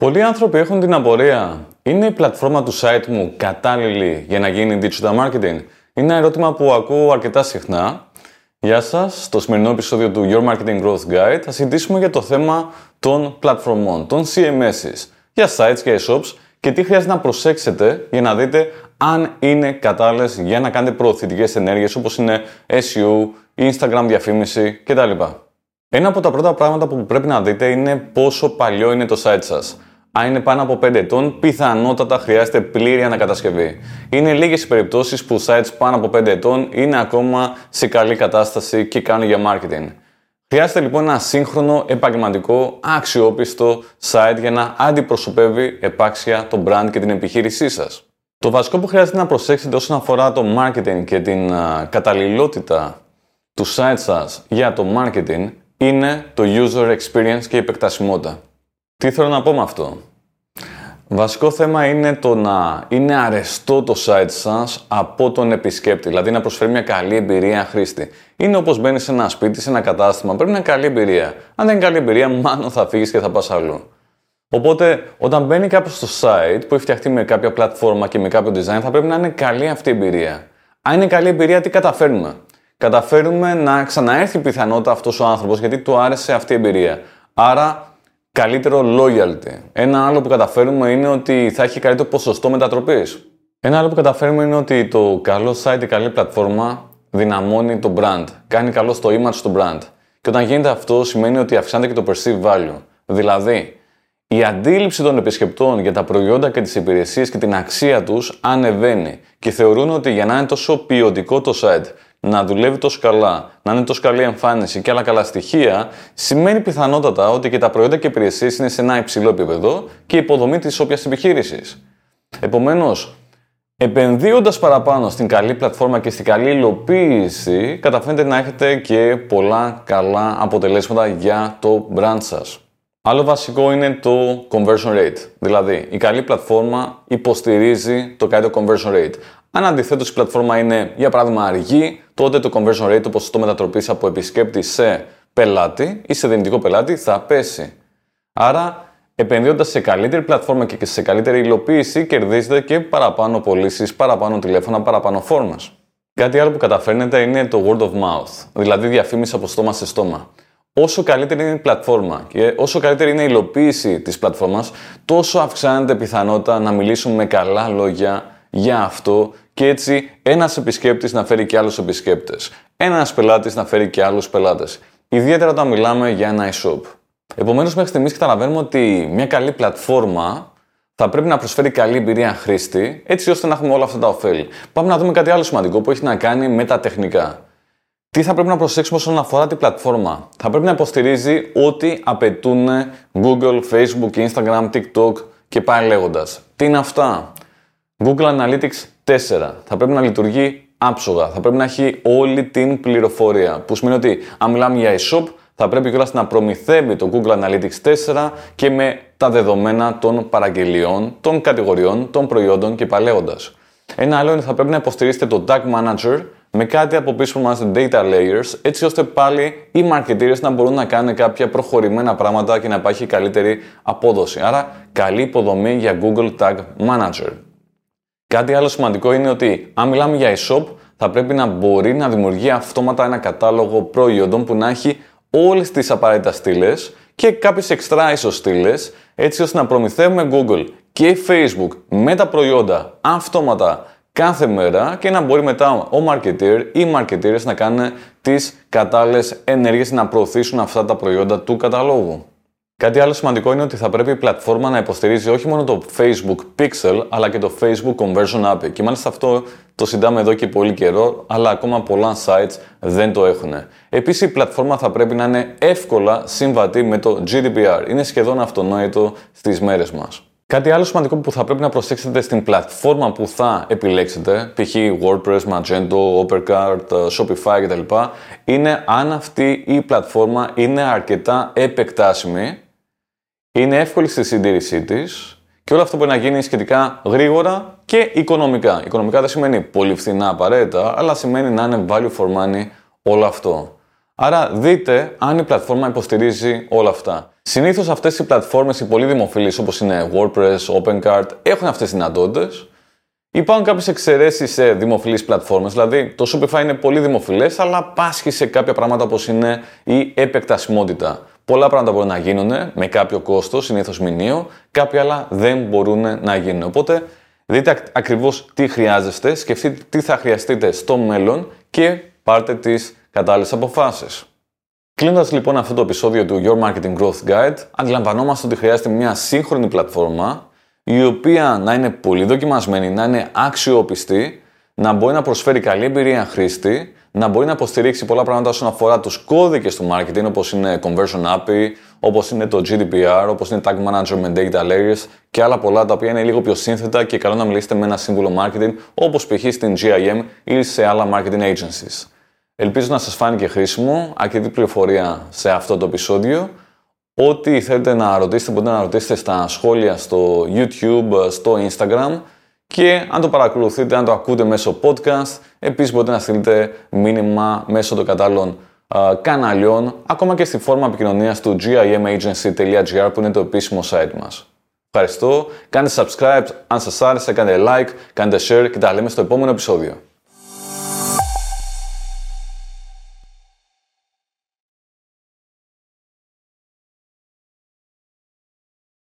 Πολλοί άνθρωποι έχουν την απορία. Είναι η πλατφόρμα του site μου κατάλληλη για να γίνει digital marketing? Είναι ένα ερώτημα που ακούω αρκετά συχνά. Γεια σας, στο σημερινό επεισόδιο του Your Marketing Growth Guide θα συζητήσουμε για το θέμα των πλατφορμών, των CMSs, για sites και shops και τι χρειάζεται να προσέξετε για να δείτε αν είναι κατάλληλες για να κάνετε προωθητικές ενέργειες όπως είναι SEO, Instagram διαφήμιση κτλ. Ένα από τα πρώτα πράγματα που πρέπει να δείτε είναι πόσο παλιό είναι το site σας. Αν είναι πάνω από 5 ετών, πιθανότατα χρειάζεται πλήρη ανακατασκευή. Είναι λίγες οι περιπτώσεις που sites πάνω από 5 ετών είναι ακόμα σε καλή κατάσταση και κάνουν για marketing. Χρειάζεται λοιπόν ένα σύγχρονο, επαγγελματικό, αξιόπιστο site για να αντιπροσωπεύει επάξια το brand και την επιχείρησή σας. Το βασικό που χρειάζεται να προσέξετε όσον αφορά το marketing και την καταλληλότητα του site σας για το marketing είναι το user experience και η επεκτασιμότητα. Τι θέλω να πω με αυτό; Βασικό θέμα είναι το να είναι αρεστό το site σας από τον επισκέπτη, δηλαδή να προσφέρει μια καλή εμπειρία χρήστη. Είναι όπως μπαίνεις σε ένα σπίτι, σε ένα κατάστημα, πρέπει να είναι καλή εμπειρία. Αν δεν είναι καλή εμπειρία, μάλλον θα φύγεις και θα πας αλλού. Οπότε, όταν μπαίνει κάποιος στο site που έχει φτιαχτεί με κάποια πλατφόρμα και με κάποιο design, θα πρέπει να είναι καλή αυτή η εμπειρία. Αν είναι καλή εμπειρία, τι καταφέρνουμε; Καταφέρουμε να ξαναέρθει πιθανότητα αυτός ο άνθρωπος γιατί του άρεσε αυτή η εμπειρία. Άρα καλύτερο loyalty. Ένα άλλο που καταφέρουμε είναι ότι θα έχει καλύτερο ποσοστό μετατροπής. Ένα άλλο που καταφέρουμε είναι ότι το καλό site, η καλή πλατφόρμα δυναμώνει το brand. Κάνει καλό στο image του brand. Και όταν γίνεται αυτό, σημαίνει ότι αυξάνεται και το perceived value. Δηλαδή, η αντίληψη των επισκεπτών για τα προϊόντα και τις υπηρεσίες και την αξία τους ανεβαίνει και θεωρούν ότι για να είναι τόσο ποιοτικό το site να δουλεύει τόσο καλά, να είναι τόσο καλή εμφάνιση και άλλα καλά στοιχεία, σημαίνει πιθανότατα ότι και τα προϊόντα και υπηρεσίες είναι σε ένα υψηλό επίπεδο και υποδομή της όποιας επιχείρησης. Επομένως, επενδύοντας παραπάνω στην καλή πλατφόρμα και στην καλή υλοποίηση, καταφέρετε να έχετε και πολλά καλά αποτελέσματα για το brand σας. Άλλο βασικό είναι το conversion rate. Δηλαδή, η καλή πλατφόρμα υποστηρίζει το καλύτερο conversion rate. Αν αντιθέτως η πλατφόρμα είναι, για παράδειγμα, αργή, τότε το conversion rate, το ποσοστό μετατροπή από επισκέπτη σε πελάτη ή σε δυνητικό πελάτη, θα πέσει. Άρα, επενδύοντας σε καλύτερη πλατφόρμα και σε καλύτερη υλοποίηση, κερδίζετε και παραπάνω πωλήσεις, παραπάνω τηλέφωνα, παραπάνω φόρμας. Κάτι άλλο που καταφέρνετε είναι το word of mouth, δηλαδή διαφήμιση από στόμα σε στόμα. Όσο καλύτερη είναι η πλατφόρμα και όσο καλύτερη είναι η υλοποίηση της πλατφόρμας, τόσο αυξάνεται η πιθανότητα να μιλήσουμε με καλά λόγια για αυτό και έτσι ένας επισκέπτης να φέρει και άλλους επισκέπτες. Ένας πελάτης να φέρει και άλλους πελάτες. Ιδιαίτερα όταν μιλάμε για ένα e-shop. Επομένως μέχρι στιγμής καταλαβαίνουμε ότι μια καλή πλατφόρμα θα πρέπει να προσφέρει καλή εμπειρία χρήστη, έτσι ώστε να έχουμε όλα αυτά τα ωφέλη. Πάμε να δούμε κάτι άλλο σημαντικό που έχει να κάνει με τα τεχνικά. Τι θα πρέπει να προσέξουμε όσον αφορά την πλατφόρμα; Θα πρέπει να υποστηρίζει ό,τι απαιτούν Google, Facebook, Instagram, TikTok και πάει λέγοντας. Τι είναι αυτά; Google Analytics 4 θα πρέπει να λειτουργεί άψογα. Θα πρέπει να έχει όλη την πληροφορία. Που σημαίνει ότι αν μιλάμε για e-shop, θα πρέπει κιόλας να προμηθεύει το Google Analytics 4 και με τα δεδομένα των παραγγελιών, των κατηγοριών, των προϊόντων και παλαιώντα. Ένα άλλο είναι ότι θα πρέπει να υποστηρίσετε το Tag Manager με κάτι από πίσω που ονομάζεται Data Layers, έτσι ώστε πάλι οι marketeers να μπορούν να κάνουν κάποια προχωρημένα πράγματα και να υπάρχει καλύτερη απόδοση. Άρα, καλή υποδομή για Google Tag Manager. Κάτι άλλο σημαντικό είναι ότι αν μιλάμε για e-shop, θα πρέπει να μπορεί να δημιουργεί αυτόματα ένα κατάλογο προϊόντων που να έχει όλες τις απαραίτητες στήλες και κάποιες extra στήλε, έτσι ώστε να προμηθεύουμε Google και Facebook με τα προϊόντα αυτόματα κάθε μέρα και να μπορεί μετά ο marketer ή οι marketeers να κάνουν τις κατάλληλες ενέργειες να προωθήσουν αυτά τα προϊόντα του καταλόγου. Κάτι άλλο σημαντικό είναι ότι θα πρέπει η πλατφόρμα να υποστηρίζει όχι μόνο το Facebook Pixel, αλλά και το Facebook Conversion API. Και μάλιστα αυτό το συντάμε εδώ και πολύ καιρό, αλλά ακόμα πολλά sites δεν το έχουν. Επίσης η πλατφόρμα θα πρέπει να είναι εύκολα συμβατή με το GDPR. Είναι σχεδόν αυτονόητο στις μέρες μας. Κάτι άλλο σημαντικό που θα πρέπει να προσέξετε στην πλατφόρμα που θα επιλέξετε, π.χ. WordPress, Magento, Opercart, Shopify κτλ. είναι αν αυτή η πλατφόρμα είναι αρκετά επεκτάσιμη είναι εύκολη στη συντήρησή της και όλο αυτό μπορεί να γίνει σχετικά γρήγορα και οικονομικά. Οικονομικά δεν σημαίνει πολύ φθηνά απαραίτητα, αλλά σημαίνει να είναι value for money όλο αυτό. Άρα δείτε αν η πλατφόρμα υποστηρίζει όλα αυτά. Συνήθως αυτές οι πλατφόρμες, οι πολύ δημοφιλείς όπως είναι WordPress, OpenCart, έχουν αυτές τις δυνατότητες. Υπάρχουν κάποιες εξαιρέσεις σε δημοφιλείς πλατφόρμες, δηλαδή το Shopify είναι πολύ δημοφιλές, αλλά πάσχει σε κάποια πράγματα όπως είναι η επεκτασιμότητα. Πολλά πράγματα μπορούν να γίνουν με κάποιο κόστος, συνήθως μηνύο, κάποια άλλα δεν μπορούν να γίνουν. Οπότε δείτε ακριβώς τι χρειάζεστε, σκεφτείτε τι θα χρειαστείτε στο μέλλον και πάρτε τις κατάλληλες αποφάσεις. Κλείνοντας λοιπόν αυτό το επεισόδιο του Your Marketing Growth Guide, αντιλαμβανόμαστε ότι χρειάζεται μια σύγχρονη πλατφόρμα η οποία να είναι πολύ δοκιμασμένη, να είναι αξιόπιστη, να μπορεί να προσφέρει καλή εμπειρία χρήστη, να μπορεί να υποστηρίξει πολλά πράγματα όσον αφορά τους κώδικες του marketing, όπως είναι Conversion API, όπως είναι το GDPR, όπως είναι Tag Management Data Layers και άλλα πολλά τα οποία είναι λίγο πιο σύνθετα και καλό να μιλήσετε με ένα σύμβουλο marketing, όπως π.χ. στην GIM ή σε άλλα marketing agencies. Ελπίζω να σας φάνηκε χρήσιμο, αρκετή πληροφορία σε αυτό το επεισόδιο. Ό,τι θέλετε να ρωτήσετε μπορείτε να ρωτήσετε στα σχόλια στο YouTube, στο Instagram και αν το παρακολουθείτε, αν το ακούτε μέσω podcast, επίσης μπορείτε να στείλετε μήνυμα μέσω των κατάλληλων καναλιών, ακόμα και στη φόρμα επικοινωνίας του gimagency.gr που είναι το επίσημο site μας. Ευχαριστώ, κάντε subscribe αν σας άρεσε, κάντε like, κάντε share και τα λέμε στο επόμενο επεισόδιο.